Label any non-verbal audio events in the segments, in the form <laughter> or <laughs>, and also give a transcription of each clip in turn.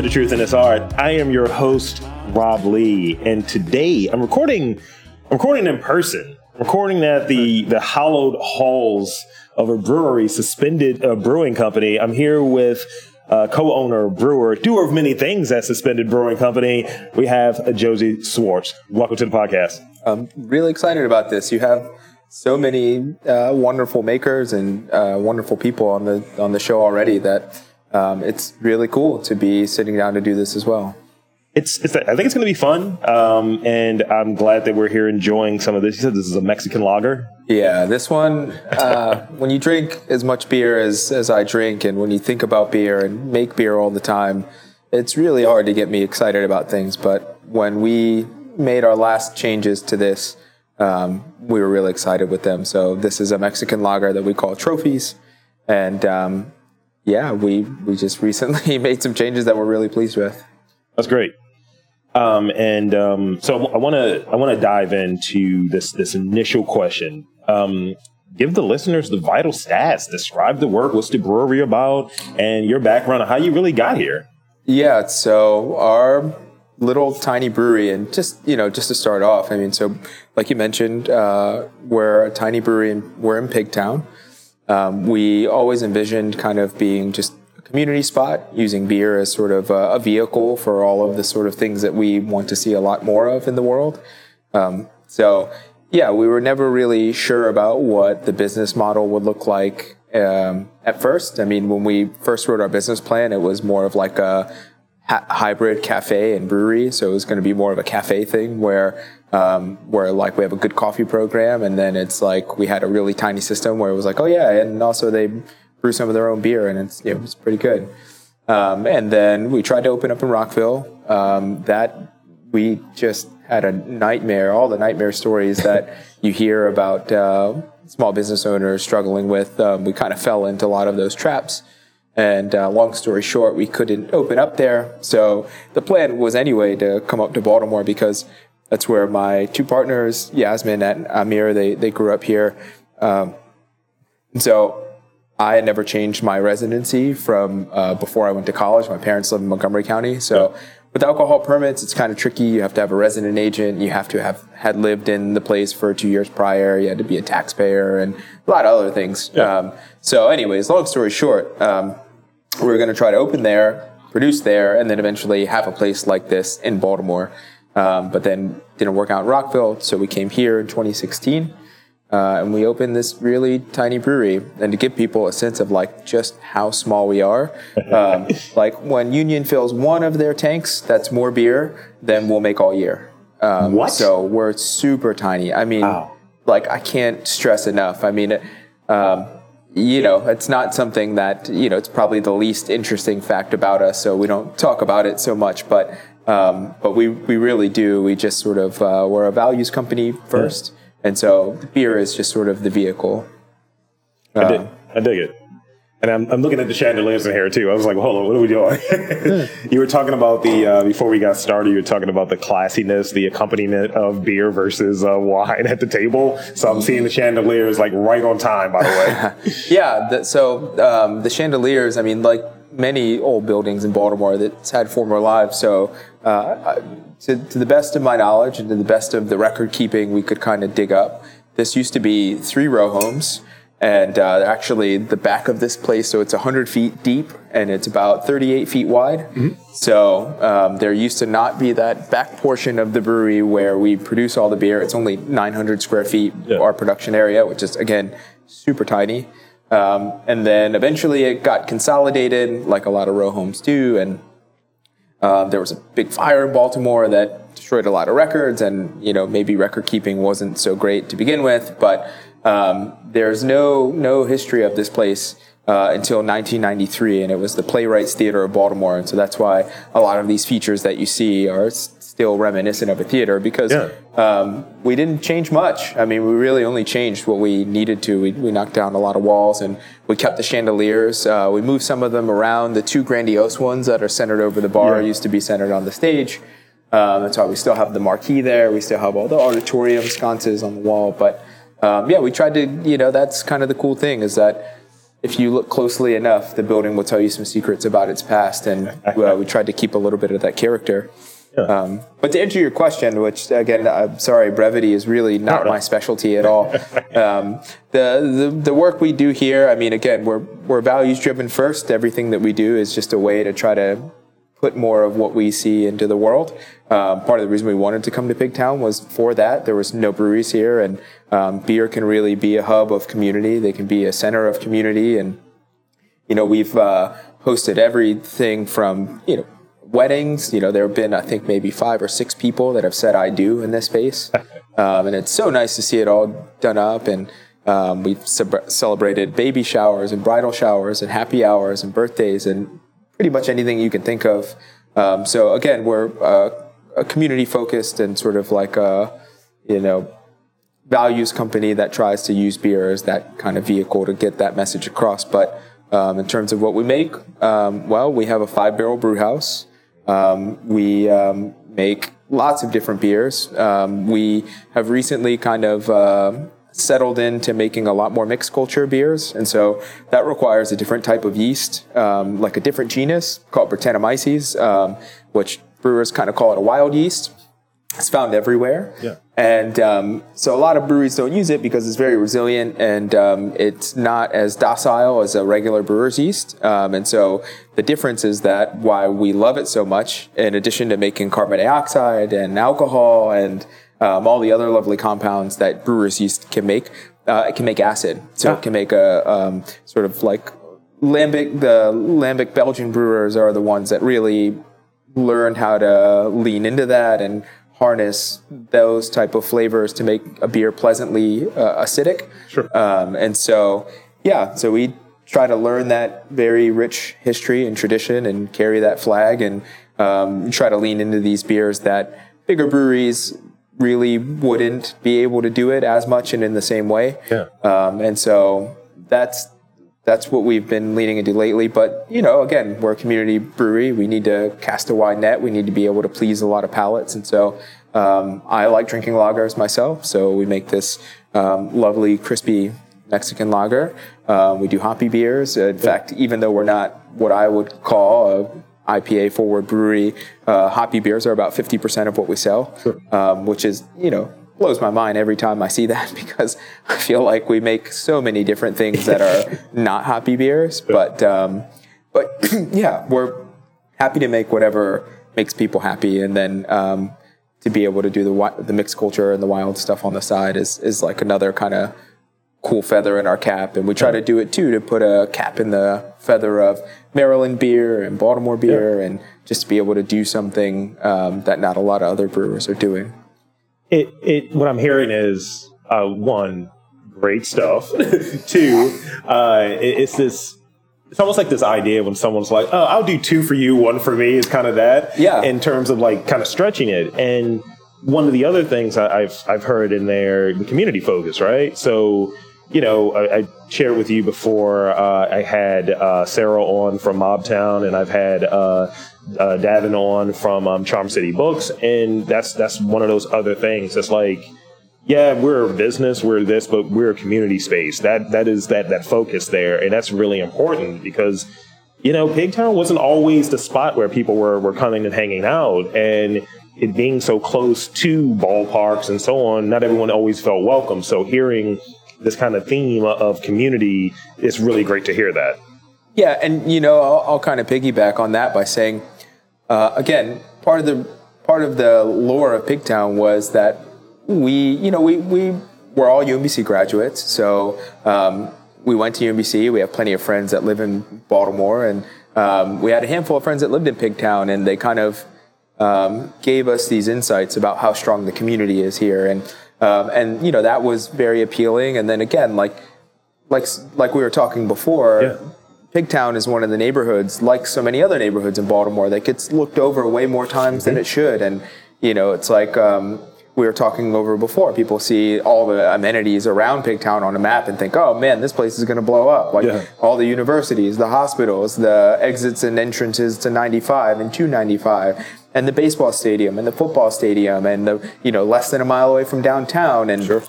to the Truth in This Art. I am your host, Rob Lee, and today I'm recording. I'm recording in person. I'm recording at the the hallowed halls of a brewery, Suspended uh, Brewing Company. I'm here with uh, co-owner, brewer, doer of many things at Suspended Brewing Company. We have uh, Josey Schwartz. Welcome to the podcast. I'm really excited about this. You have so many uh, wonderful makers and uh, wonderful people on the on the show already that um, it's really cool to be sitting down to do this as well. It's, it's I think it's going to be fun, um, and I'm glad that we're here enjoying some of this. You said this is a Mexican lager. Yeah, this one. Uh, <laughs> when you drink as much beer as as I drink, and when you think about beer and make beer all the time, it's really hard to get me excited about things. But when we made our last changes to this, um, we were really excited with them. So this is a Mexican lager that we call Trophies, and um, yeah, we we just recently <laughs> made some changes that we're really pleased with. That's great. Um, and um, so I want to I want to dive into this this initial question. Um, give the listeners the vital stats. Describe the work. What's the brewery about, and your background, how you really got here. Yeah. So our little tiny brewery, and just you know, just to start off, I mean, so like you mentioned, uh, we're a tiny brewery, and we're in Pigtown. Um, we always envisioned kind of being just a community spot, using beer as sort of a, a, vehicle for all of the sort of things that we want to see a lot more of in the world. Um, so, yeah, we were never really sure about what the business model would look like um, at first. I mean, when we first wrote our business plan, it was more of like a hybrid cafe and brewery. So it was going to be more of a cafe thing where um, where like we have a good coffee program, and then it's like we had a really tiny system where it was like, oh yeah, and also they brew some of their own beer, and it's know, it's pretty good. Um, and then we tried to open up in Rockville. Um, that we just had a nightmare. All the nightmare stories <laughs> that you hear about uh, small business owners struggling with, um, we kind of fell into a lot of those traps. And uh, long story short, we couldn't open up there. So the plan was anyway to come up to Baltimore because that's where my two partners, Yasmin and Amir, they, they grew up here. Um, so I had never changed my residency from uh, before I went to college. My parents live in Montgomery County. So yeah. with alcohol permits, it's kind of tricky. You have to have a resident agent. You have to have had lived in the place for two years prior. You had to be a taxpayer and a lot of other things. Yeah. Um, so anyways, long story short, um, we were going to try to open there, produce there, and then eventually have a place like this in Baltimore. Um, but then didn't work out in Rockville, so we came here in 2016. Uh, and we opened this really tiny brewery. And to give people a sense of like just how small we are, <laughs> um, like when Union fills one of their tanks, that's more beer than we'll make all year. Um, what? So we're super tiny. I mean, wow. like I can't stress enough. I mean, um, you know, it's not something that you know. It's probably the least interesting fact about us, so we don't talk about it so much. But um, but we, we really do. We just sort of, uh, we're a values company first. Yeah. And so beer is just sort of the vehicle. Uh, I, dig, I dig it. And I'm, I'm looking at the chandeliers in here too. I was like, hold on, what are we doing? <laughs> you were talking about the, uh, before we got started, you were talking about the classiness, the accompaniment of beer versus uh, wine at the table. So I'm seeing the chandeliers like right on time, by the way. <laughs> yeah. The, so um, the chandeliers, I mean, like many old buildings in Baltimore that's had former lives. So uh, to, to, the best of my knowledge and to the best of the record keeping we could kind of dig up, this used to be three row homes. And uh, actually, the back of this place, so it's 100 feet deep and it's about 38 feet wide. Mm-hmm. So um, there used to not be that back portion of the brewery where we produce all the beer. It's only 900 square feet, yeah. our production area, which is, again, super tiny. Um, and then eventually it got consolidated, like a lot of row homes do, and uh, there was a big fire in Baltimore that destroyed a lot of records, and you know maybe record keeping wasn't so great to begin with. But um, there's no no history of this place uh, until 1993, and it was the Playwrights Theater of Baltimore, and so that's why a lot of these features that you see are still reminiscent of a theater because yeah. um, we didn't change much. I mean, we really only changed what we needed to. We, we knocked down a lot of walls and we kept the chandeliers. Uh, we moved some of them around. The two grandiose ones that are centered over the bar yeah. used to be centered on the stage. Um, that's why we still have the marquee there. We still have all the auditorium sconces on the wall. But um, yeah, we tried to, you know, that's kind of the cool thing is that if you look closely enough, the building will tell you some secrets about its past, and uh, we tried to keep a little bit of that character. Yeah. Um, but to answer your question, which again, I'm sorry, brevity is really not no. my specialty at all. um, the, the the work we do here, I mean, again, we're we're values driven first. Everything that we do is just a way to try to put more of what we see into the world. Um, part of the reason we wanted to come to Pigtown was for that. There was no breweries here, and um, beer can really be a hub of community. They can be a center of community, and you know we've uh, hosted everything from you know weddings. You know there have been I think maybe five or six people that have said I do in this space, um, and it's so nice to see it all done up and. Um, we've ce- celebrated baby showers and bridal showers and happy hours and birthdays and pretty much anything you can think of. Um, so again, we're uh, a community focused and sort of like a you know values company that tries to use beer as that kind of vehicle to get that message across. But um, in terms of what we make, um, well, we have a five barrel brew house. Um, we um, make lots of different beers. Um, we have recently kind of uh, settled into making a lot more mixed culture beers, and so that requires a different type of yeast, um, like a different genus called Brettanomyces, um, which brewers kind of call it a wild yeast. It's found everywhere, Yeah. and um, so a lot of breweries don't use it because it's very resilient and um, it's not as docile as a regular brewer's yeast. Um, and so the difference is that why we love it so much, in addition to making carbon dioxide and alcohol and um, all the other lovely compounds that brewer's yeast can make, uh, it can make acid. So Ah. it can make a um, sort of like lambic. The lambic Belgian brewers are the ones that really learn how to lean into that and harness those type of flavors to make a beer pleasantly uh, acidic. Sure. Um, and so, yeah, so we try to learn that very rich history and tradition and carry that flag and um, try to lean into these beers that bigger breweries really wouldn't be able to do it as much and in the same way. Yeah. Um, and so that's that's what we've been leaning into lately. But you know, again, we're a community brewery. We need to cast a wide net. We need to be able to please a lot of palates. And so um, I like drinking lagers myself. So we make this um, lovely, crispy Mexican lager. Um, we do hoppy beers. In fact, even though we're not what I would call a IPA forward brewery, uh, hoppy beers are about 50% of what we sell, um, which is, you know, blows my mind every time I see that <laughs> because I feel like we make so many different things that are <laughs> not hoppy beers. But, um, but <clears throat> yeah, we're happy to make whatever makes people happy. And then, um, to be able to do the the mixed culture and the wild stuff on the side is is like another kind of cool feather in our cap, and we try to do it too to put a cap in the feather of Maryland beer and Baltimore beer, and just to be able to do something um, that not a lot of other brewers are doing. It it what I'm hearing is uh, one great stuff. <laughs> Two, uh, it, it's this. It's almost like this idea when someone's like, "Oh, I'll do two for you, one for me." Is kind of that, Yeah. In terms of like kind of stretching it, and one of the other things I, I've I've heard in there, the community focus, right? So, you know, I, I shared with you before. Uh, I had uh, Sarah on from Mobtown, and I've had uh, uh, Davin on from um, Charm City Books, and that's that's one of those other things. It's like, yeah, we're a business, we're this, but we're a community space. That that is that that focus there, and that's really important because you know Pigtown wasn't always the spot where people were were coming and hanging out, and it being so close to ballparks and so on, not everyone always felt welcome. So hearing this kind of theme of community, it's really great to hear that. Yeah, and you know, I'll, I'll kind of piggyback on that by saying, uh, again, part of the part of the lore of Pigtown was that we, you know, we we were all UMBC graduates, so um, we went to UMBC. We have plenty of friends that live in Baltimore, and um, we had a handful of friends that lived in Pigtown, and they kind of um, gave us these insights about how strong the community is here, and um, and you know that was very appealing. And then again, like like like we were talking before, Yeah. Pigtown is one of the neighborhoods, like so many other neighborhoods in Baltimore, that gets looked over way more times than it should. And you know, it's like um, we were talking over before. People see all the amenities around Pigtown on a map and think, "Oh man, this place is going to blow up!" Like Yeah. all the universities, the hospitals, the exits and entrances to 95 and 295, and the baseball stadium and the football stadium, and the you know less than a mile away from downtown. And Sure.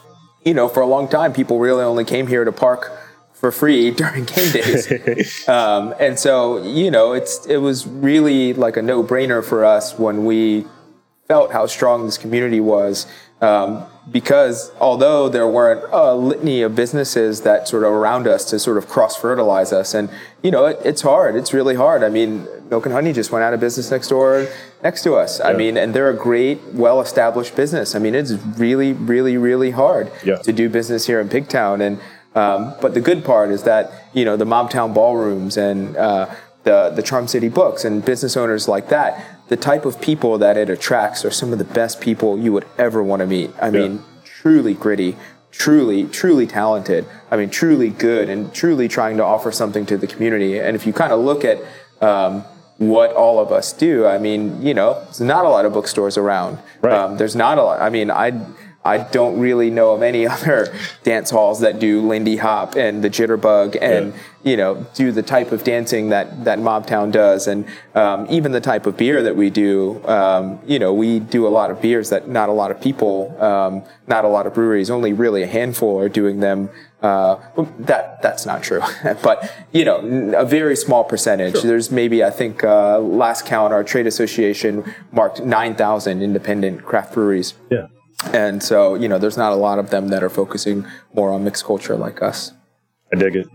you know, for a long time, people really only came here to park for free <laughs> during game days. <laughs> um, and so, you know, it's it was really like a no brainer for us when we felt how strong this community was. Um, because although there weren't a litany of businesses that sort of around us to sort of cross fertilize us, and you know, it, it's hard. It's really hard. I mean, Milk and Honey just went out of business next door, next to us. Yeah. I mean, and they're a great, well established business. I mean, it's really, really, really hard yeah. to do business here in Pigtown. And um, but the good part is that you know the Mobtown ballrooms and uh, the the Charm City books and business owners like that. The type of people that it attracts are some of the best people you would ever want to meet. I yeah. mean, truly gritty, truly, truly talented. I mean, truly good, and truly trying to offer something to the community. And if you kind of look at um, what all of us do, I mean, you know, there's not a lot of bookstores around. Right. Um, there's not a lot. I mean, I I don't really know of any <laughs> other dance halls that do Lindy Hop and the Jitterbug and yeah. you know do the type of dancing that that Mobtown does and um, even the type of beer that we do. Um, you know, we do a lot of beers that not a lot of people, um, not a lot of breweries, only really a handful are doing them. Uh, that that's not true, <laughs> but you know, a very small percentage. Sure. There's maybe I think uh, last count our trade association marked nine thousand independent craft breweries. Yeah. And so, you know, there's not a lot of them that are focusing more on mixed culture like us. I dig it.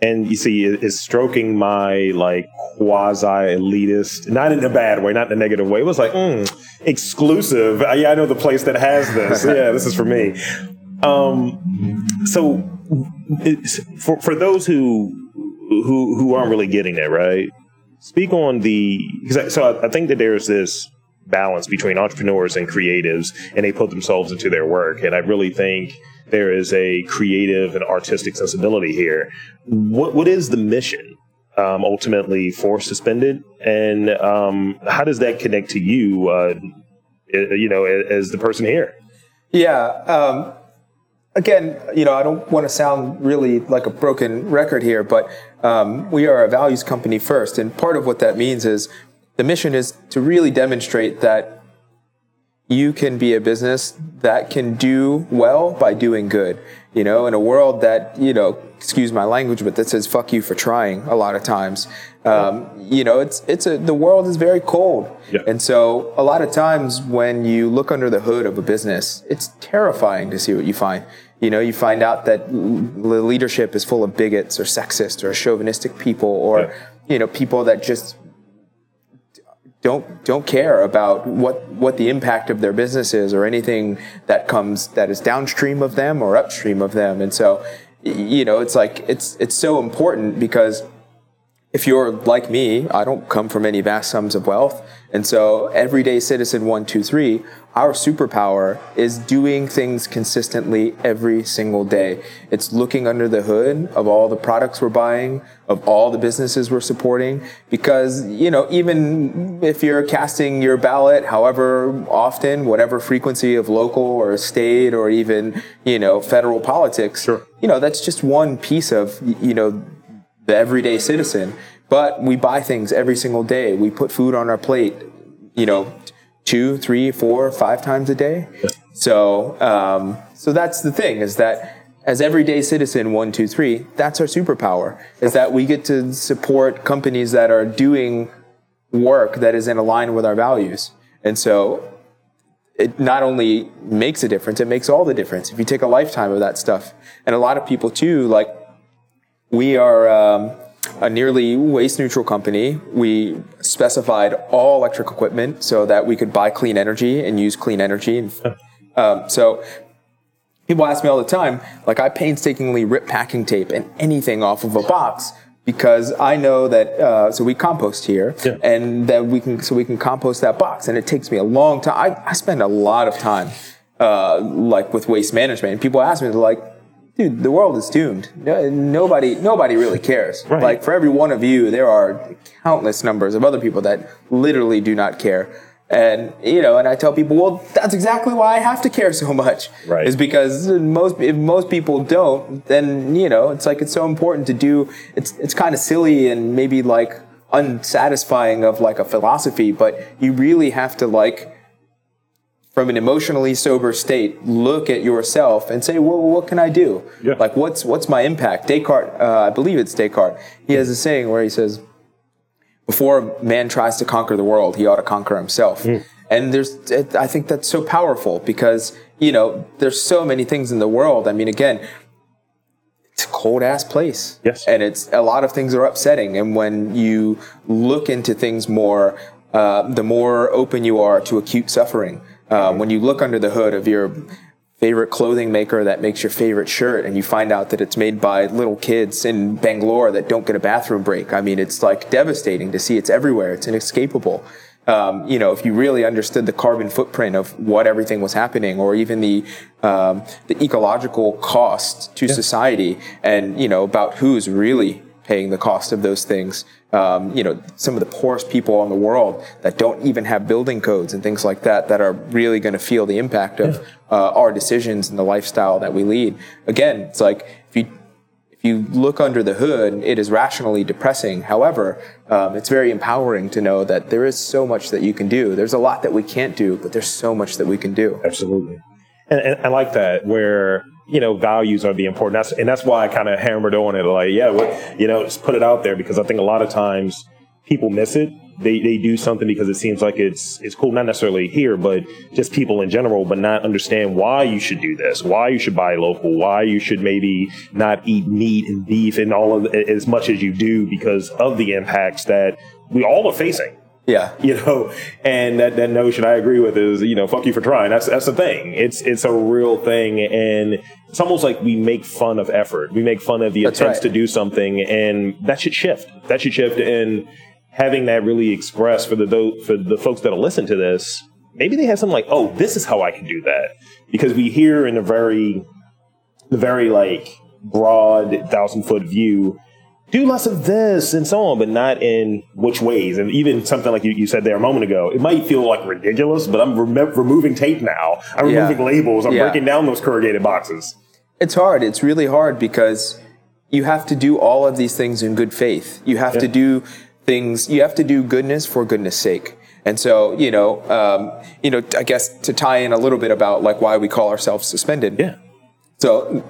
And you see, it's stroking my like quasi elitist, not in a bad way, not in a negative way. It was like, mm, exclusive. Yeah, I know the place that has this. <laughs> yeah, this is for me. Um, so for for those who who who aren't really getting it right, speak on the because so I, I think that there's this balance between entrepreneurs and creatives and they put themselves into their work. And I really think there is a creative and artistic sensibility here. What, what is the mission? Um, ultimately for suspended and um, how does that connect to you uh, you know as the person here yeah um, again you know i don't want to sound really like a broken record here but um, we are a values company first and part of what that means is the mission is to really demonstrate that you can be a business that can do well by doing good. You know, in a world that, you know, excuse my language, but that says fuck you for trying a lot of times. Um, you know, it's, it's a, the world is very cold. Yeah. And so a lot of times when you look under the hood of a business, it's terrifying to see what you find. You know, you find out that the leadership is full of bigots or sexist or chauvinistic people or, yeah. you know, people that just don't don't care about what what the impact of their business is or anything that comes that is downstream of them or upstream of them. And so you know it's like it's it's so important because if you're like me, I don't come from any vast sums of wealth. And so, everyday citizen one, two, three, our superpower is doing things consistently every single day. It's looking under the hood of all the products we're buying, of all the businesses we're supporting. Because, you know, even if you're casting your ballot, however often, whatever frequency of local or state or even, you know, federal politics, sure. you know, that's just one piece of, you know, the everyday citizen. But we buy things every single day. We put food on our plate, you know, two, three, four, five times a day. So, um, so that's the thing is that as everyday citizen, one, two, three, that's our superpower is that we get to support companies that are doing work that is in line with our values. And so it not only makes a difference, it makes all the difference. If you take a lifetime of that stuff, and a lot of people too, like we are um, a nearly waste neutral company. We specified all electric equipment so that we could buy clean energy and use clean energy. And, <laughs> um, so people ask me all the time, like I painstakingly rip packing tape and anything off of a box because I know that uh, so we compost here, yeah. and that we can so we can compost that box, and it takes me a long time. I, I spend a lot of time uh, like with waste management, and people ask me, like, dude, the world is doomed. nobody, nobody really cares. Right. Like for every one of you, there are countless numbers of other people that literally do not care. And you know, and I tell people, well, that's exactly why I have to care so much. Right. Is because most if most people don't, then you know, it's like it's so important to do. It's it's kind of silly and maybe like unsatisfying of like a philosophy, but you really have to like from an emotionally sober state, look at yourself and say, well, what can I do? Yeah. Like, what's, what's my impact? Descartes, uh, I believe it's Descartes. He has a saying where he says, before man tries to conquer the world, he ought to conquer himself. Mm. And there's, it, I think that's so powerful because, you know, there's so many things in the world. I mean, again, it's a cold ass place. Yes. And it's a lot of things are upsetting. And when you look into things more, uh, the more open you are to acute suffering. Uh, when you look under the hood of your favorite clothing maker that makes your favorite shirt and you find out that it's made by little kids in Bangalore that don't get a bathroom break. I mean, it's like devastating to see it's everywhere. It's inescapable. Um, you know, if you really understood the carbon footprint of what everything was happening, or even the um, the ecological cost to society, and you know about who's really paying the cost of those things. Um, you know, some of the poorest people in the world that don't even have building codes and things like that that are really going to feel the impact of uh, our decisions and the lifestyle that we lead. Again, it's like if you if you look under the hood, it is rationally depressing. However, um, it's very empowering to know that there is so much that you can do. There's a lot that we can't do, but there's so much that we can do. Absolutely. And, and I like that where, you know, values are the important. That's, and that's why I kind of hammered on it. Like, yeah, you know, just put it out there because I think a lot of times people miss it. They, they do something because it seems like it's it's cool, not necessarily here, but just people in general, but not understand why you should do this, why you should buy local, why you should maybe not eat meat and beef and all of as much as you do because of the impacts that we all are facing Yeah. you know and that, that notion i agree with is you know fuck you for trying. That's that's the thing. It's it's a real thing and it's almost like we make fun of effort. We make fun of the That's attempts right. to do something and that should shift. That should shift and having that really expressed for the for the folks that'll listen to this maybe they have something like oh this is how i can do that. Because we hear in a very the very like broad thousand foot view do less of this and so on, but not in which ways. And even something like you, you said there a moment ago, it might feel like ridiculous, but I'm rem- removing tape now. I'm Yeah. removing labels. I'm Yeah. breaking down those corrugated boxes. It's hard. It's really hard because you have to do all of these things in good faith. You have to do things. You have to do goodness for goodness sake. And so, you know, um, you know, I guess to tie in a little bit about like why we call ourselves suspended. Yeah. So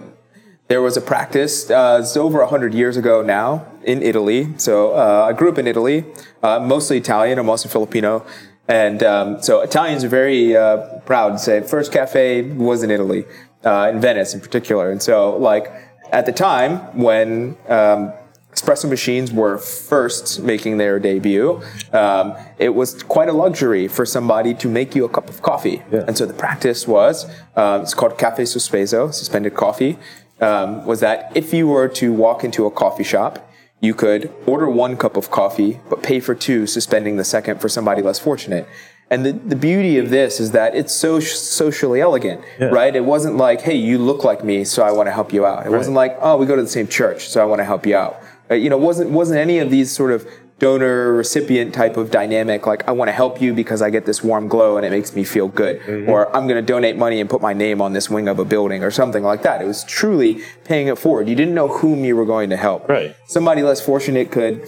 there was a practice. Uh, it's over hundred years ago now in Italy. So uh, I grew up in Italy, uh, mostly Italian. I'm also Filipino, and um, so Italians are very uh, proud to say first cafe was in Italy, uh, in Venice in particular. And so, like at the time when um, espresso machines were first making their debut, um, it was quite a luxury for somebody to make you a cup of coffee. Yeah. And so the practice was, uh, it's called cafe sospeso, suspended coffee, um, was that if you were to walk into a coffee shop, you could order one cup of coffee, but pay for two, suspending the second for somebody less fortunate. And the, the beauty of this is that it's so socially elegant, right? It wasn't like, hey, you look like me, so I want to help you out. It wasn't like, oh, we go to the same church, so I want to help you out. Uh, you know, wasn't wasn't any of these sort of donor recipient type of dynamic like I want to help you because I get this warm glow and it makes me feel good mm-hmm. or I'm going to donate money and put my name on this wing of a building or something like that. It was truly paying it forward. You didn't know whom you were going to help. Right. Somebody less fortunate could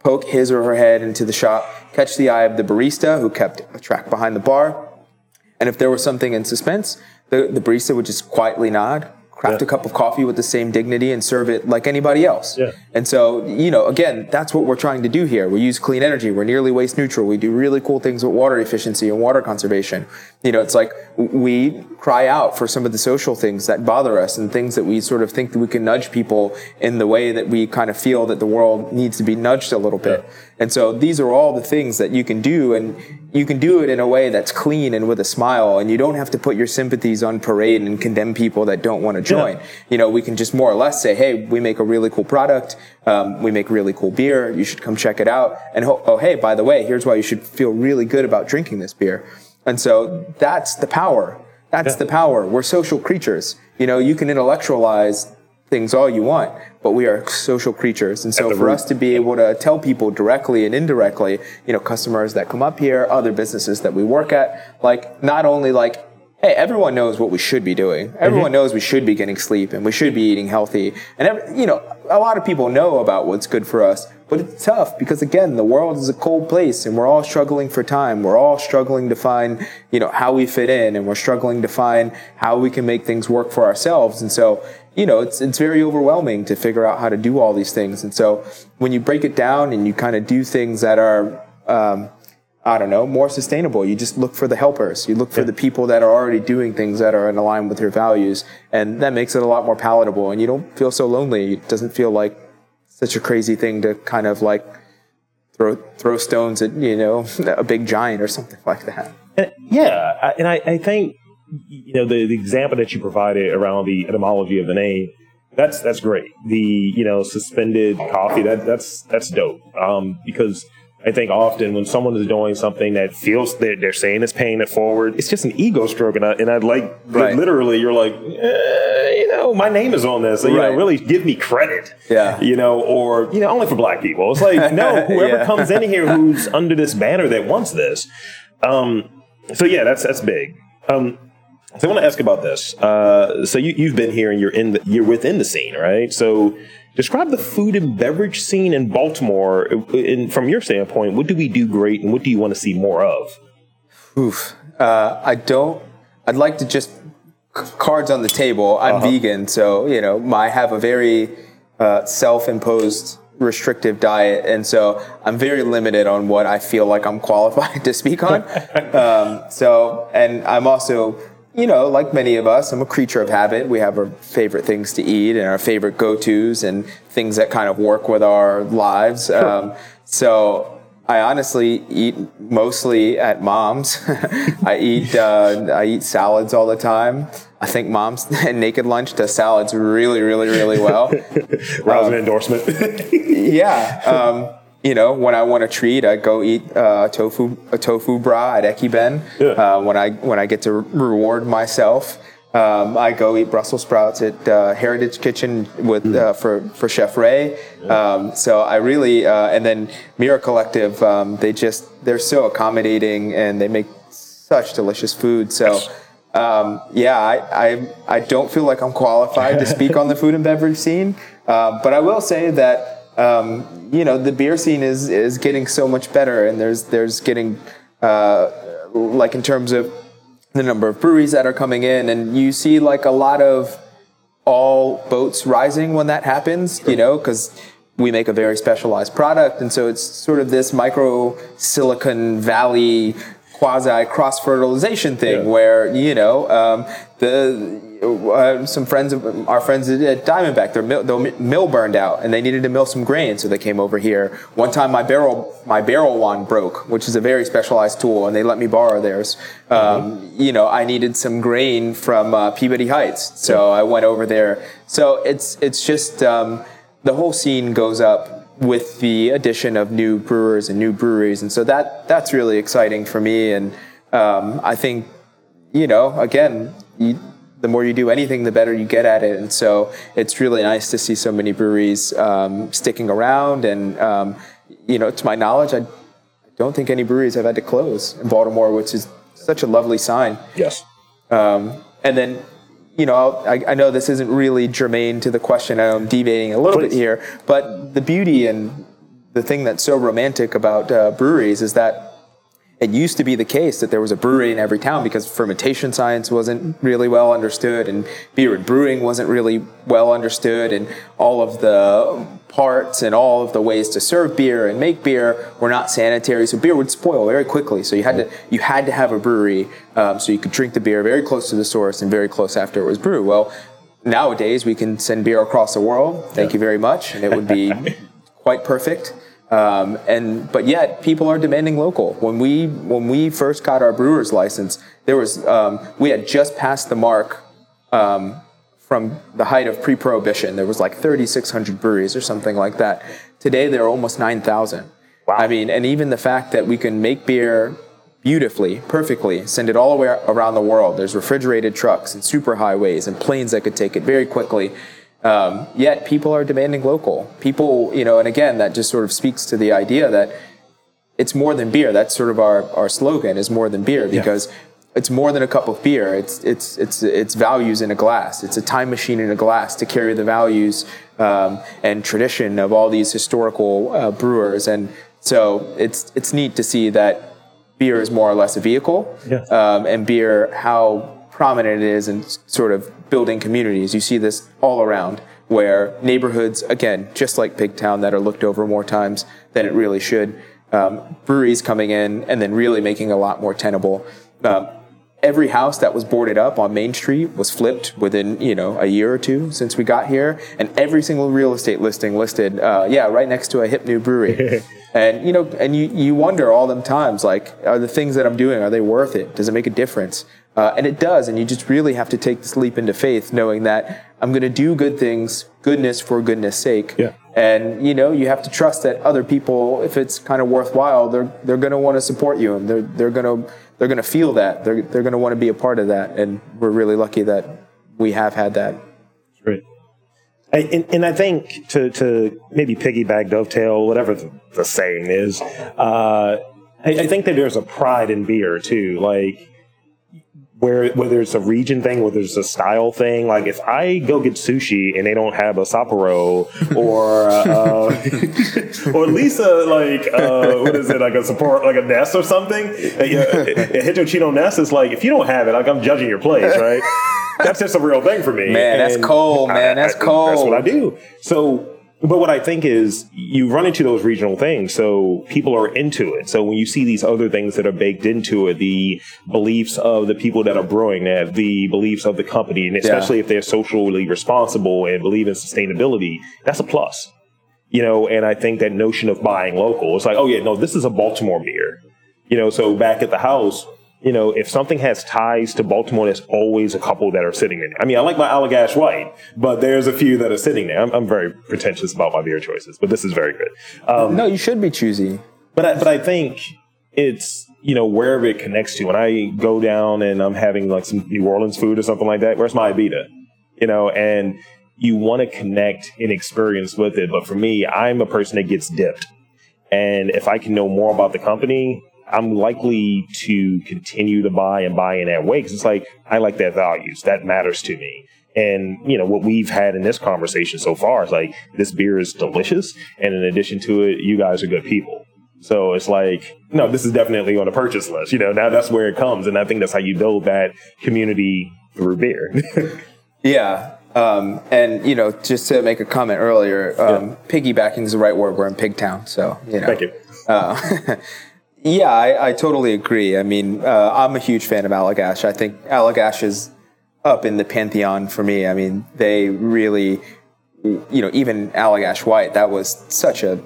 poke his or her head into the shop, catch the eye of the barista who kept a track behind the bar, and if there was something in suspense, the, the barista would just quietly nod, craft Yeah. a cup of coffee with the same dignity, and serve it like anybody else. Yeah. And so, you know, again, that's what we're trying to do here. We use clean energy. We're nearly waste neutral. We do really cool things with water efficiency and water conservation. You know, it's like we cry out for some of the social things that bother us and things that we sort of think that we can nudge people in the way that we kind of feel that the world needs to be nudged a little bit. And so these are all the things that you can do and you can do it in a way that's clean and with a smile and you don't have to put your sympathies on parade and condemn people that don't want to join. You know, we can just more or less say, hey, we make a really cool product. Um, we make really cool beer. You should come check it out. And ho- oh, hey, by the way, here's why you should feel really good about drinking this beer. And so that's the power. That's the power. We're social creatures. You know, you can intellectualize things all you want, but we are social creatures. And so for root. us to be able to tell people directly and indirectly, you know, customers that come up here, other businesses that we work at, like not only like hey, everyone knows what we should be doing. Everyone knows we should be getting sleep and we should be eating healthy. And every, you know, a lot of people know about what's good for us, but it's tough because again, the world is a cold place and we're all struggling for time. We're all struggling to find, you know, how we fit in and we're struggling to find how we can make things work for ourselves. And so, you know, it's, it's very overwhelming to figure out how to do all these things. And so when you break it down and you kind of do things that are, um, I don't know, more sustainable. You just look for the helpers. You look for the people that are already doing things that are in line with your values. And that makes it a lot more palatable. And you don't feel so lonely. It doesn't feel like such a crazy thing to kind of like throw, throw stones at, you know, <laughs> a big giant or something like that. And, yeah. I, and I, I think, you know, the, the example that you provided around the etymology of the name, that's, that's great. The, you know, suspended coffee, that, that's, that's dope. Um, because, I think often when someone is doing something that feels they're, they're saying it's paying it forward, it's just an ego stroke. And, I, and I'd like, Right. literally, you're like, eh, you know, my name is on this. So, you Right. know, really give me credit. Yeah. You know, or, you know, only for black people. It's like, no, <laughs> whoever Yeah. comes in here who's under this banner that wants this. Um, so, yeah, that's that's big. Um, so I want to ask about this. Uh, so you, you've been here and you're in the, you're within the scene, right? So describe the food and beverage scene in Baltimore. From your standpoint, what do we do great, and what do you want to see more of? Oof. Uh, I don't. I'd like to just cards on the table. I'm vegan, so you know, I have a very uh, self-imposed restrictive diet, and so I'm very limited on what I feel like I'm <laughs> qualified to speak on. <laughs> um, so, and I'm also. You know, like many of us, I'm a creature of habit. We have our favorite things to eat and our favorite go-tos and things that kind of work with our lives. Um, so I honestly eat mostly at mom's. <laughs> I eat uh, I eat salads all the time. I think mom's <laughs> naked lunch does salads really, really, really well. <laughs> Rousing endorsement. yeah. Um, you know, when I want a treat, I go eat uh, tofu a tofu bra at Ekiben. Yeah. Uh, when I when I get to reward myself, um, I go eat Brussels sprouts at uh, Heritage Kitchen with uh, for for Chef Ray. Um, so I really uh, and then Mera Collective. Um, they just they're so accommodating and they make such delicious food. So. Um, yeah, I, I I don't feel like I'm qualified to <laughs> speak on the food and beverage scene, uh, but I will say that um, you know the beer scene is is getting so much better, and there's there's getting uh, like in terms of the number of breweries that are coming in, and you see like a lot of all boats rising when that happens, you know, because we make a very specialized product. And so it's sort of this micro Silicon Valley quasi cross fertilization thing Yeah. where, you know, um, the uh, some friends of our friends at Diamondback, their mill, their mill burned out and they needed to mill some grain, so they came over here. One time, my barrel my barrel wand broke, which is a very specialized tool, and they let me borrow theirs. Um, you know, I needed some grain from uh, Peabody Heights, so I went over there. So it's it's just um, the whole scene goes up with the addition of new brewers and new breweries, and so that that's really exciting for me. And um, I think you know, again, you, the more you do anything, the better you get at it. And so it's really nice to see so many breweries um, sticking around. And, um, you know, to my knowledge, I don't think any breweries have had to close in Baltimore, which is such a lovely sign. yes. Um, and then, you know, I, I know this isn't really germane to the question. I'm deviating a little bit here, but the beauty and the thing that's so romantic about uh, breweries is that it used to be the case that there was a brewery in every town because fermentation science wasn't really well understood and beer and brewing wasn't really well understood and all of the parts and all of the ways to serve beer and make beer were not sanitary. So beer would spoil very quickly. So you had to you had to have a brewery um, so you could drink the beer very close to the source and very close after it was brewed. Well nowadays we can send beer across the world. Thank you very much. And it would be <laughs> quite perfect um, and but yet people are demanding local. When we when we first got our brewer's license, there was um, we had just passed the mark um, from the height of pre-prohibition. There was like 3,600 breweries or something like that. Today there are almost 9,000. Wow. I mean, and even the fact that we can make beer beautifully, perfectly, send it all the way around the world. There's refrigerated trucks and superhighways and planes that could take it very quickly. Um, yet people are demanding local. People, you know, and again, that just sort of speaks to the idea that it's more than beer. That's sort of our, our slogan is more than beer because it's more than a cup of beer. It's it's it's it's values in a glass. It's a time machine in a glass to carry the values um, and tradition of all these historical uh, brewers. And so it's it's neat to see that beer is more or less a vehicle, Yeah. um, and beer how prominent it is in sort of building communities. You see this all around. Where neighborhoods, again, just like Pigtown, that are looked over more times than it really should, um, breweries coming in and then really making a lot more tenable. Um, every house that was boarded up on Main Street was flipped within you know a year or two since we got here, and every single real estate listing listed, uh, yeah, right next to a hip new brewery. <laughs> and you know, and you you wonder all them times like, are the things that I'm doing are they worth it? Does it make a difference? Uh, and it does, and you just really have to take this leap into faith, knowing that I'm going to do good things, goodness for goodness sake. Yeah. And you know, you have to trust that other people, if it's kind of worthwhile, they're they're going to want to support you, and they're they're going to they're going to feel that. They're they're going to want to be a part of that, and we're really lucky that we have had that. Right. I, and, and I think to, to maybe piggyback, dovetail, whatever the, the saying is, uh, I, I think that there's a pride in beer too. Like, where whether it's a region thing, whether it's a style thing. Like if I go get sushi and they don't have a Sapporo <laughs> or uh, or at least a like uh, what is it like a support like a nest or something, <laughs> a, a, a nest is like if you don't have it, like I'm judging your place, right? <laughs> That's just a real thing for me. Man, that's cold, man. That's cold. That's what I do. So but what I think is you run into those regional things, so people are into it. So when you see these other things that are baked into it, the beliefs of the people that are brewing that, the beliefs of the company, and especially if they're socially responsible and believe in sustainability, that's a plus. You know, and I think that notion of buying local, it's like, oh yeah, no, this is a Baltimore beer. You know, so back at the house, you know, if something has ties to Baltimore, there's always a couple that are sitting there. I mean, I like my Allagash White, but there's a few that are sitting there. I'm, I'm very pretentious about my beer choices, but this is very good. Um, No, you should be choosy. but I, but I think it's you know wherever it connects to. When I go down and I'm having like some New Orleans food or something like that, where's my Abita? You know, and you want to connect and experience with it. But for me, I'm a person that gets dipped, and if I can know more about the company, I'm likely to continue to buy and buy in that way because it's like I like that values that matters to me. And you know what we've had in this conversation so far is like this beer is delicious, and in addition to it, you guys are good people. So it's like, no, this is definitely on a purchase list. You know, now that's where it comes, and I think that's how you build that community through beer. <laughs> Yeah. Um, and you know, just to make a comment earlier, um, piggybacking is the right word. We're in Pigtown, so you know. Thank you. Uh, <laughs> yeah, I, I totally agree. I mean, uh, I'm a huge fan of Allagash. I think Allagash is up in the pantheon for me. I mean, they really, you know, even Allagash White, that was such a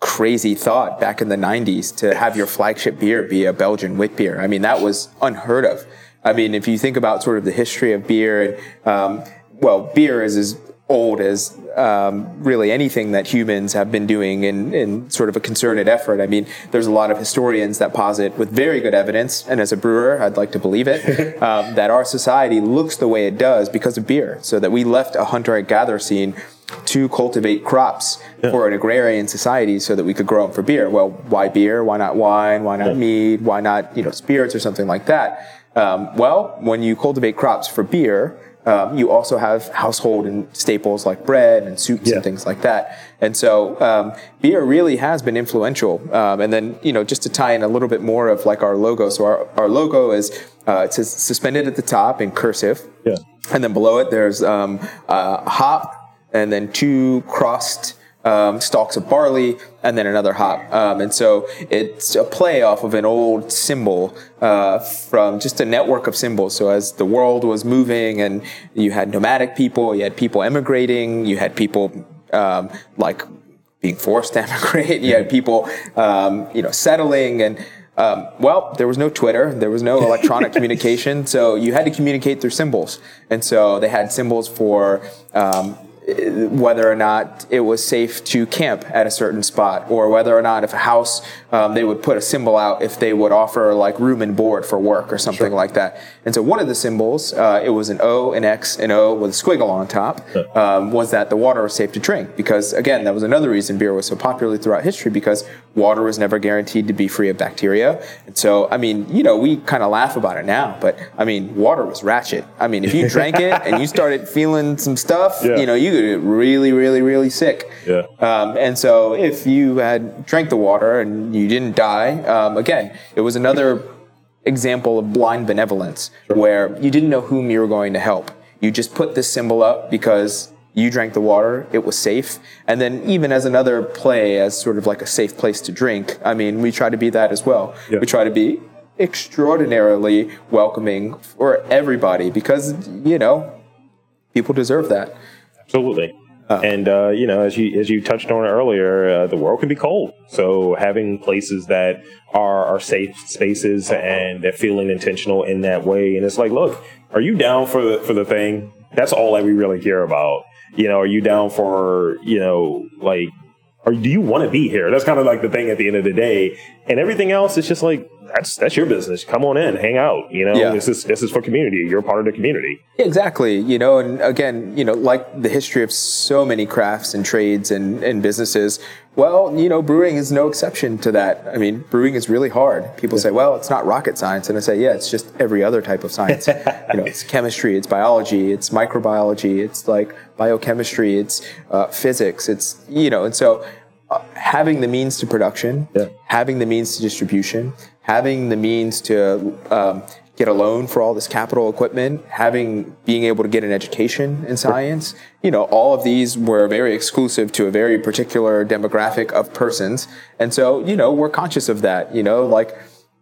crazy thought back in the 90s to have your flagship beer be a Belgian wit beer. I mean, that was unheard of. I mean, if you think about sort of the history of beer, um, well, beer is as old as um, really anything that humans have been doing in, in sort of a concerted effort. I mean, there's a lot of historians that posit with very good evidence, and as a brewer, I'd like to believe it, <laughs> um, that our society looks the way it does because of beer. So that we left a hunter and gatherer scene to cultivate crops for an agrarian society so that we could grow them for beer. Well, why beer? Why not wine? Why not mead? Why not, you know, spirits or something like that? Um, well, when you cultivate crops for beer, um, you also have household and staples like bread and soups Yeah. and things like that. And so um, beer really has been influential. Um, and then, you know, just to tie in a little bit more of like our logo. So our, our logo is uh, it says suspended at the top in cursive. Yeah. And then below it, there's um, uh, hop and then two crossed um, stalks of barley and then another hop. Um, and so it's a play off of an old symbol uh, from just a network of symbols. So as the world was moving and you had nomadic people, you had people emigrating, you had people um, like being forced to <laughs> emigrate, you had people, um, you know, settling and um, well, there was no Twitter, there was no electronic <laughs> communication, so you had to communicate through symbols. And so they had symbols for um, whether or not it was safe to camp at a certain spot, or whether or not if a house um, they would put a symbol out if they would offer like room and board for work or something like that. And so one of the symbols, uh, it was an O, an X, an O with a squiggle on top, um, was that the water was safe to drink. Because again, that was another reason beer was so popular throughout history because Water was never guaranteed to be free of bacteria. And so, I mean, you know, we kind of laugh about it now, but I mean, water was ratchet. I mean, if you <laughs> drank it and you started feeling some stuff, Yeah. you know, you could get really, really, really sick. Yeah. Um, and so, if you had drank the water and you didn't die, um, again, it was another example of blind benevolence where you didn't know whom you were going to help. You just put this symbol up because you drank the water, it was safe. And then, even as another play, as sort of like a safe place to drink, I mean, we try to be that as well. Yeah. We try to be extraordinarily welcoming for everybody because, you know, people deserve that. Absolutely. and uh, you know, as you as you touched on earlier, uh, the world can be cold. So having places that are are safe spaces and they're feeling intentional in that way, and it's like, look, are you down for the for the thing? That's all that we really care about. You know, are you down for you know like. Or do you want to be here? That's kind of like the thing at the end of the day, and everything else is just like that's that's your business. Come on in, hang out. You know, Yeah. this is this is for community. You're a part of the community. Exactly. You know, and again, you know, like the history of so many crafts and trades and, and businesses, well, you know, brewing is no exception to that. I mean, brewing is really hard. People say, well, it's not rocket science. And I say, yeah, it's just every other type of science. <laughs> you know, it's chemistry, it's biology, it's microbiology, it's like biochemistry, it's uh, physics, it's, you know, and so uh, having the means to production, Yeah. having the means to distribution, having the means to um, get a loan for all this capital equipment, having being able to get an education in science, you know, all of these were very exclusive to a very particular demographic of persons, and so you know we're conscious of that. You know, like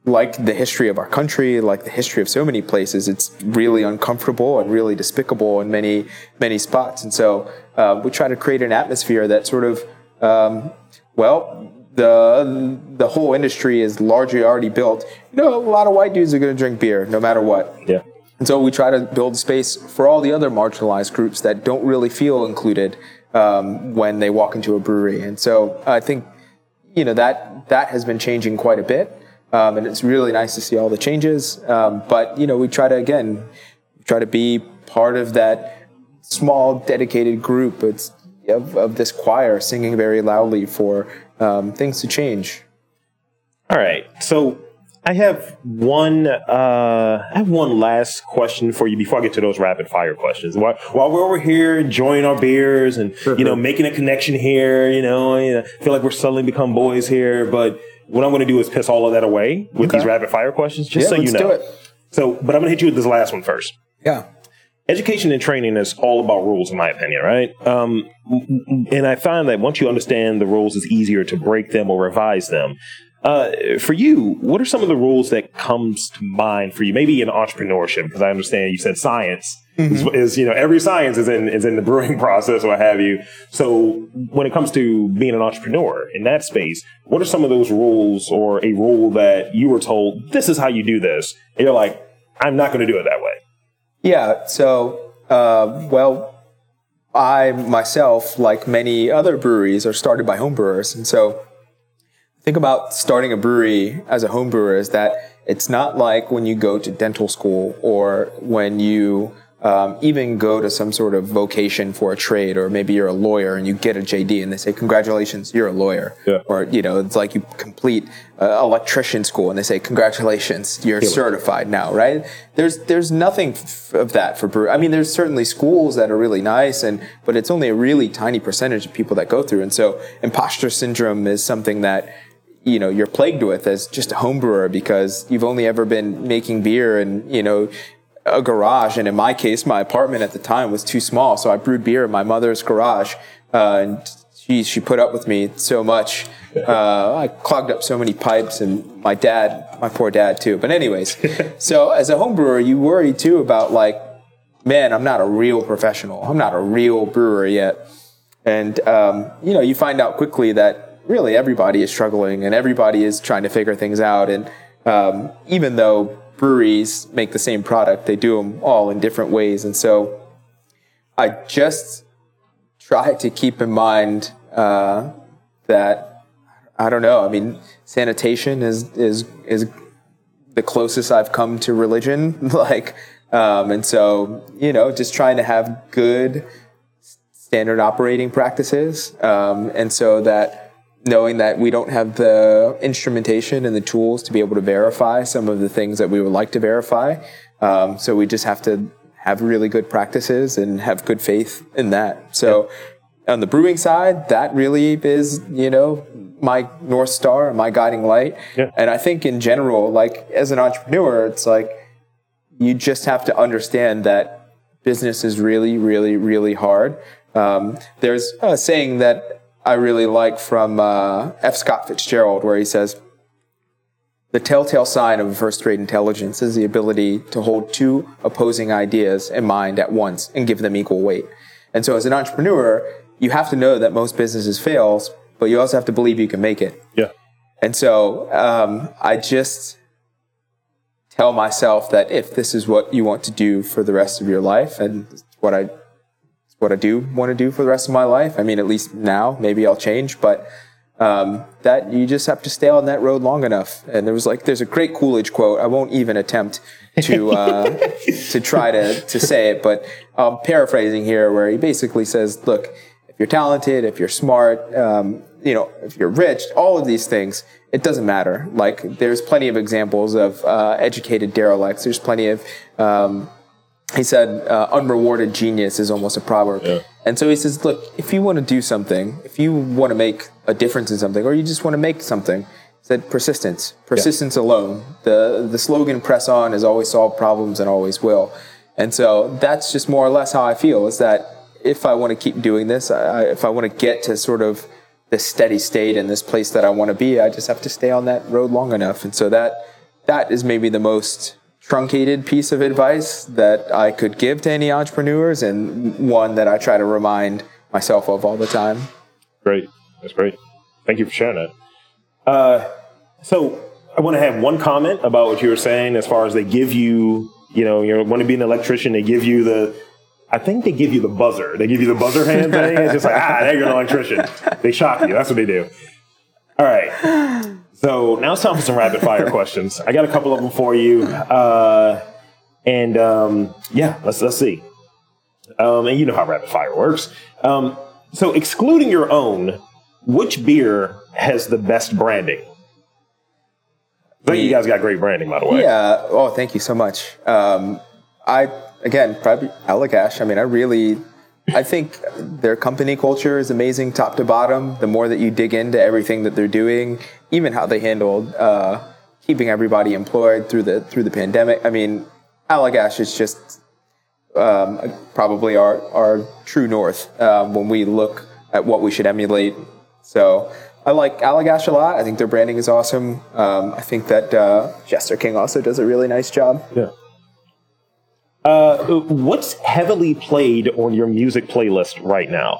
like the history of our country, like the history of so many places, it's really uncomfortable and really despicable in many many spots, and so uh, we try to create an atmosphere that sort of um, well, the the whole industry is largely already built. You know, a lot of white dudes are going to drink beer no matter what. Yeah. And so we try to build space for all the other marginalized groups that don't really feel included um, when they walk into a brewery. And so I think you know that that has been changing quite a bit, um, and it's really nice to see all the changes. Um, but you know, we try to again try to be part of that small dedicated group. It's of, of this choir singing very loudly for um, things to change. All right. So I have one. Uh, I have one last question for you before I get to those rapid fire questions. While, while we're over here enjoying our beers and you know making a connection here, you know, I feel like we're suddenly become boys here. But what I'm going to do is piss all of that away with Okay. these rapid fire questions, just Yeah, so you let's know. do it. So, but I'm going to hit you with this last one first. Yeah. Education and training is all about rules, in my opinion, right? Um, and I find that once you understand the rules, it's easier to break them or revise them. Uh, for you, what are some of the rules that comes to mind for you? Maybe in entrepreneurship, because I understand you said science is, is, you know, every science is in is in the brewing <laughs> process, what have you. So when it comes to being an entrepreneur in that space, what are some of those rules or a rule that you were told this is how you do this, and you're like, I'm not going to do it that way. Yeah. So, uh, well, I myself, like many other breweries, are started by home brewers, and so think about starting a brewery as a home brewer is that it's not like when you go to dental school or when you um, even go to some sort of vocation for a trade, or maybe you're a lawyer and you get a JD and they say, Congratulations, you're a lawyer. Yeah. Or, you know, it's like you complete uh, electrician school and they say, Congratulations, you're certified now, right? There's, there's nothing f- of that for brew. I mean, there's certainly schools that are really nice, and but it's only a really tiny percentage of people that go through. And so, imposter syndrome is something that you know you're plagued with as just a home brewer because you've only ever been making beer and you know a garage and in my case my apartment at the time was too small so i brewed beer in my mother's garage uh, and she she put up with me so much. <laughs> Uh, i clogged up so many pipes and my dad my poor dad too. But anyways <laughs> so as a home brewer you worry too about like man i'm not a real professional. I'm not a real brewer yet. And um, you know, you find out quickly that really everybody is struggling and everybody is trying to figure things out. And um, even though breweries make the same product, they do them all in different ways. And so I just try to keep in mind uh, that I don't know. I mean, sanitation is is is the closest I've come to religion. <laughs> like, um, and so you know, just trying to have good standard operating practices, um, and so that knowing that we don't have the instrumentation and the tools to be able to verify some of the things that we would like to verify. Um, so we just have to have really good practices and have good faith in that. So yeah. on the brewing side, that really is, you know, my North Star, my guiding light. Yeah. And I think in general, like as an entrepreneur, it's like you just have to understand that business is really, really, really hard. Um, there's a saying that I really like from uh, F. Scott Fitzgerald, where he says, the telltale sign of a first rate intelligence is the ability to hold two opposing ideas in mind at once and give them equal weight. And so as an entrepreneur, you have to know that most businesses fail, but you also have to believe you can make it. Yeah. And so um, I just tell myself that if this is what you want to do for the rest of your life and what I what I do want to do for the rest of my life. I mean, at least now, maybe I'll change, but um, that you just have to stay on that road long enough. And there was like, there's a great Coolidge quote. I won't even attempt to uh, to try to to say it, but I'm paraphrasing here, where he basically says, "Look, if you're talented, if you're smart, um, you know, if you're rich, all of these things, it doesn't matter. Like, there's plenty of examples of uh, educated derelicts. There's plenty of um, he said, uh, unrewarded genius is almost a proverb. Yeah. And so he says, look, if you want to do something, if you want to make a difference in something, or you just want to make something, he said persistence, persistence yeah. alone. The, the slogan press on has always solved problems and always will. And so that's just more or less how I feel is that if I want to keep doing this, I, if I want to get to sort of this steady state in this place that I want to be, I just have to stay on that road long enough. And so that, that is maybe the most truncated piece of advice that I could give to any entrepreneurs and one that I try to remind myself of all the time. Great. That's great. Thank you for sharing that. Uh, so I want to have one comment about what you were saying as far as they give you, you know, you want to be an electrician, they give you the, I think they give you the buzzer. They give you the buzzer hand thing. It's just like, ah, there you're an electrician. They shock you. That's what they do. All right. So now it's time for some rapid fire <laughs> questions. I got a couple of them for you, uh, and um, yeah, let's let's see. Um, and you know how rapid fire works. Um, so excluding your own, which beer has the best branding? I think you guys got great branding, by the way. Yeah. Oh, thank you so much. Um, I again probably Allagash. I mean, I really I think their company culture is amazing, top to bottom. The more that you dig into everything that they're doing, even how they handled uh, keeping everybody employed through the through the pandemic. I mean, Allagash is just um, probably our our true north um, when we look at what we should emulate. So I like Allagash a lot. I think their branding is awesome. Um, I think that uh, Jester King also does a really nice job. Yeah. Uh, what's heavily played on your music playlist right now?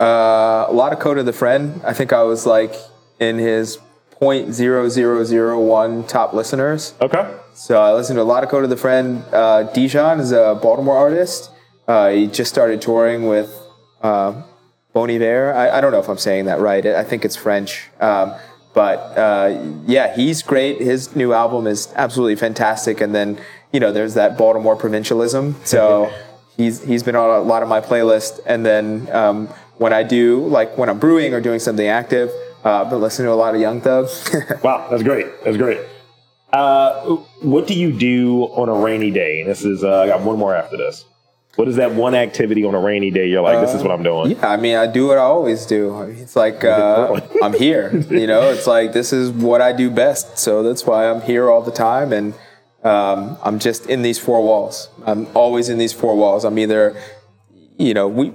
Uh, a lot of Kota the Friend. I think I was like in his point zero zero zero one top listeners. Okay. So I listen to a lot of Kota the Friend. Uh, Dijon is a Baltimore artist. Uh, he just started touring with uh, Bon Iver. I, I, don't know if I'm saying that right. I think it's French. Um, but uh, yeah, he's great. His new album is absolutely fantastic. And then you know, there's that Baltimore provincialism. So he's he's been on a lot of my playlist. And then um, when I do, like when I'm brewing or doing something active, uh, I've been listening to a lot of Young Thug. <laughs> wow, that's great. That's great. Uh, what do you do on a rainy day? And This is uh, I got one more after this. What is that one activity on a rainy day? You're like, this is what I'm doing. Yeah, I mean, I do what I always do. It's like uh, I'm here. You know, it's like this is what I do best. So that's why I'm here all the time. And um, I'm just in these four walls. I'm always in these four walls. I'm either, you know, we,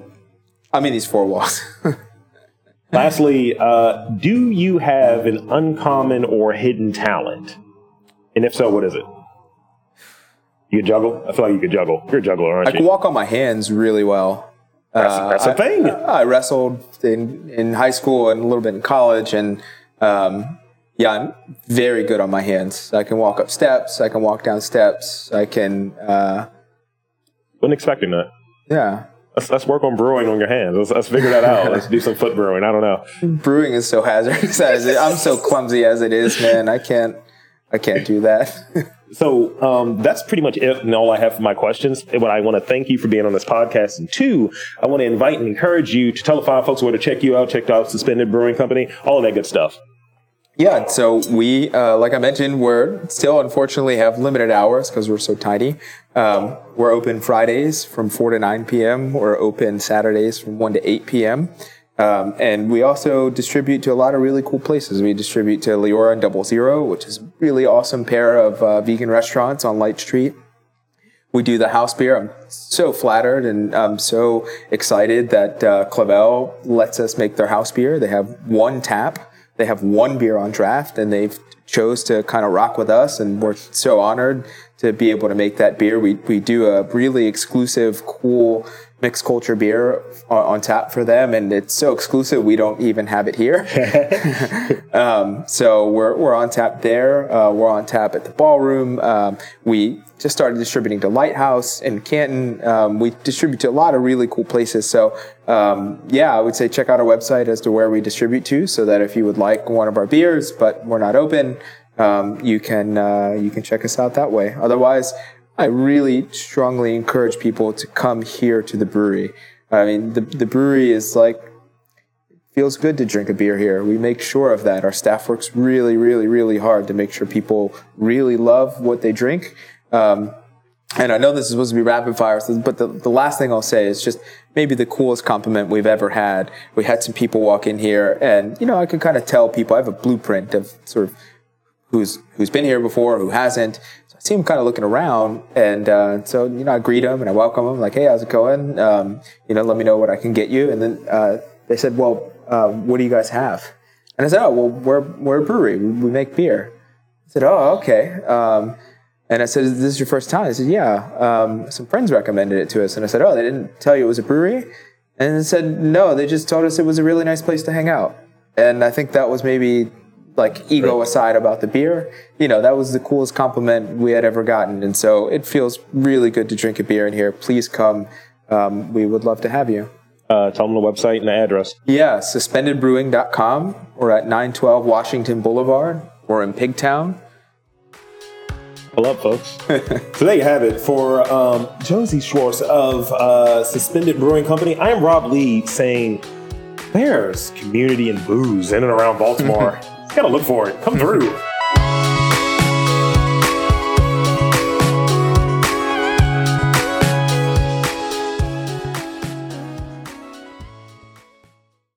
I'm in these four walls. <laughs> Lastly, uh, do you have an uncommon or hidden talent? And if so, what is it? You could juggle? I feel like you could juggle. You're a juggler, aren't I you? I can walk on my hands really well. That's, uh, that's a thing. I, I, wrestled in, in high school and a little bit in college, and um, yeah, I'm very good on my hands. I can walk up steps. I can walk down steps. I can. Uh, Wasn't expecting that. Yeah. Let's, let's work on brewing on your hands. Let's, let's figure that out. let's do some foot brewing. I don't know. Brewing is so hazardous. <laughs> I'm so clumsy as it is, man. I can't. I can't do that. <laughs> So um, that's pretty much it and all I have for my questions. But I want to thank you for being on this podcast. And two, I want to invite and encourage you to tell the five folks where to check you out, check out Suspended Brewing Company, all of that good stuff. Yeah, so we, uh, like I mentioned, we're still unfortunately have limited hours because we're so tiny. Um, we're open Fridays from 4 to 9 p.m. We're open Saturdays from 1 to 8 p.m. Um, and we also distribute to a lot of really cool places. We distribute to Leora and Double Zero, which is a really awesome pair of uh, vegan restaurants on Light Street. We do the house beer. I'm so flattered and I'm so excited that uh, Clavel lets us make their house beer. They have one tap they have one beer on draft and they've chose to kind of rock with us and we're so honored to be able to make that beer. We, we do a really exclusive, cool mixed culture beer on, tap for them and it's so exclusive we don't even have it here. <laughs> um, so we're, we're on tap there. Uh, we're on tap at the ballroom. Um, we just started distributing to Lighthouse in Canton. Um, we distribute to a lot of really cool places. So, um, yeah, I would say check out our website as to where we distribute to, so that if you would like one of our beers, but we're not open, um, you can uh, you can check us out that way. Otherwise, I really strongly encourage people to come here to the brewery. I mean, the the brewery is like feels good to drink a beer here. We make sure of that. Our staff works really, really, really hard to make sure people really love what they drink um, and I know this is supposed to be rapid fire, but the, the last thing I'll say is just maybe the coolest compliment we've ever had. We had some people walk in here, and you know, I could kind of tell people. I have a blueprint of sort of who's who's been here before, who hasn't. I see him kind of looking around, and uh, so you know, I greet him and I welcome him, like, "Hey, how's it going? Um, you know, let me know what I can get you." And then uh, they said, "Well, uh, what do you guys have?" And I said, "Oh, well, we're we're a brewery. We, make beer." I said, "Oh, okay." Um, and I said, "Is this your first time?" He said, "Yeah." Um, some friends recommended it to us, and I said, "Oh, they didn't tell you it was a brewery?" And they said, "No, they just told us it was a really nice place to hang out." And I think that was maybe like ego right. aside about the beer. You know, that was the coolest compliment we had ever gotten, and so it feels really good to drink a beer in here. Please come. Um, we would love to have you. Uh, tell them the website and the address. Yeah, suspendedbrewing.com. We're at 912 Washington Boulevard. We're in Pigtown. Pull up, folks. so <laughs> there you have it for um, Josey Schwartz of uh, Suspended Brewing Company. I am Rob Lee saying there's community and booze in and around Baltimore. <laughs> gotta look for it. Come through.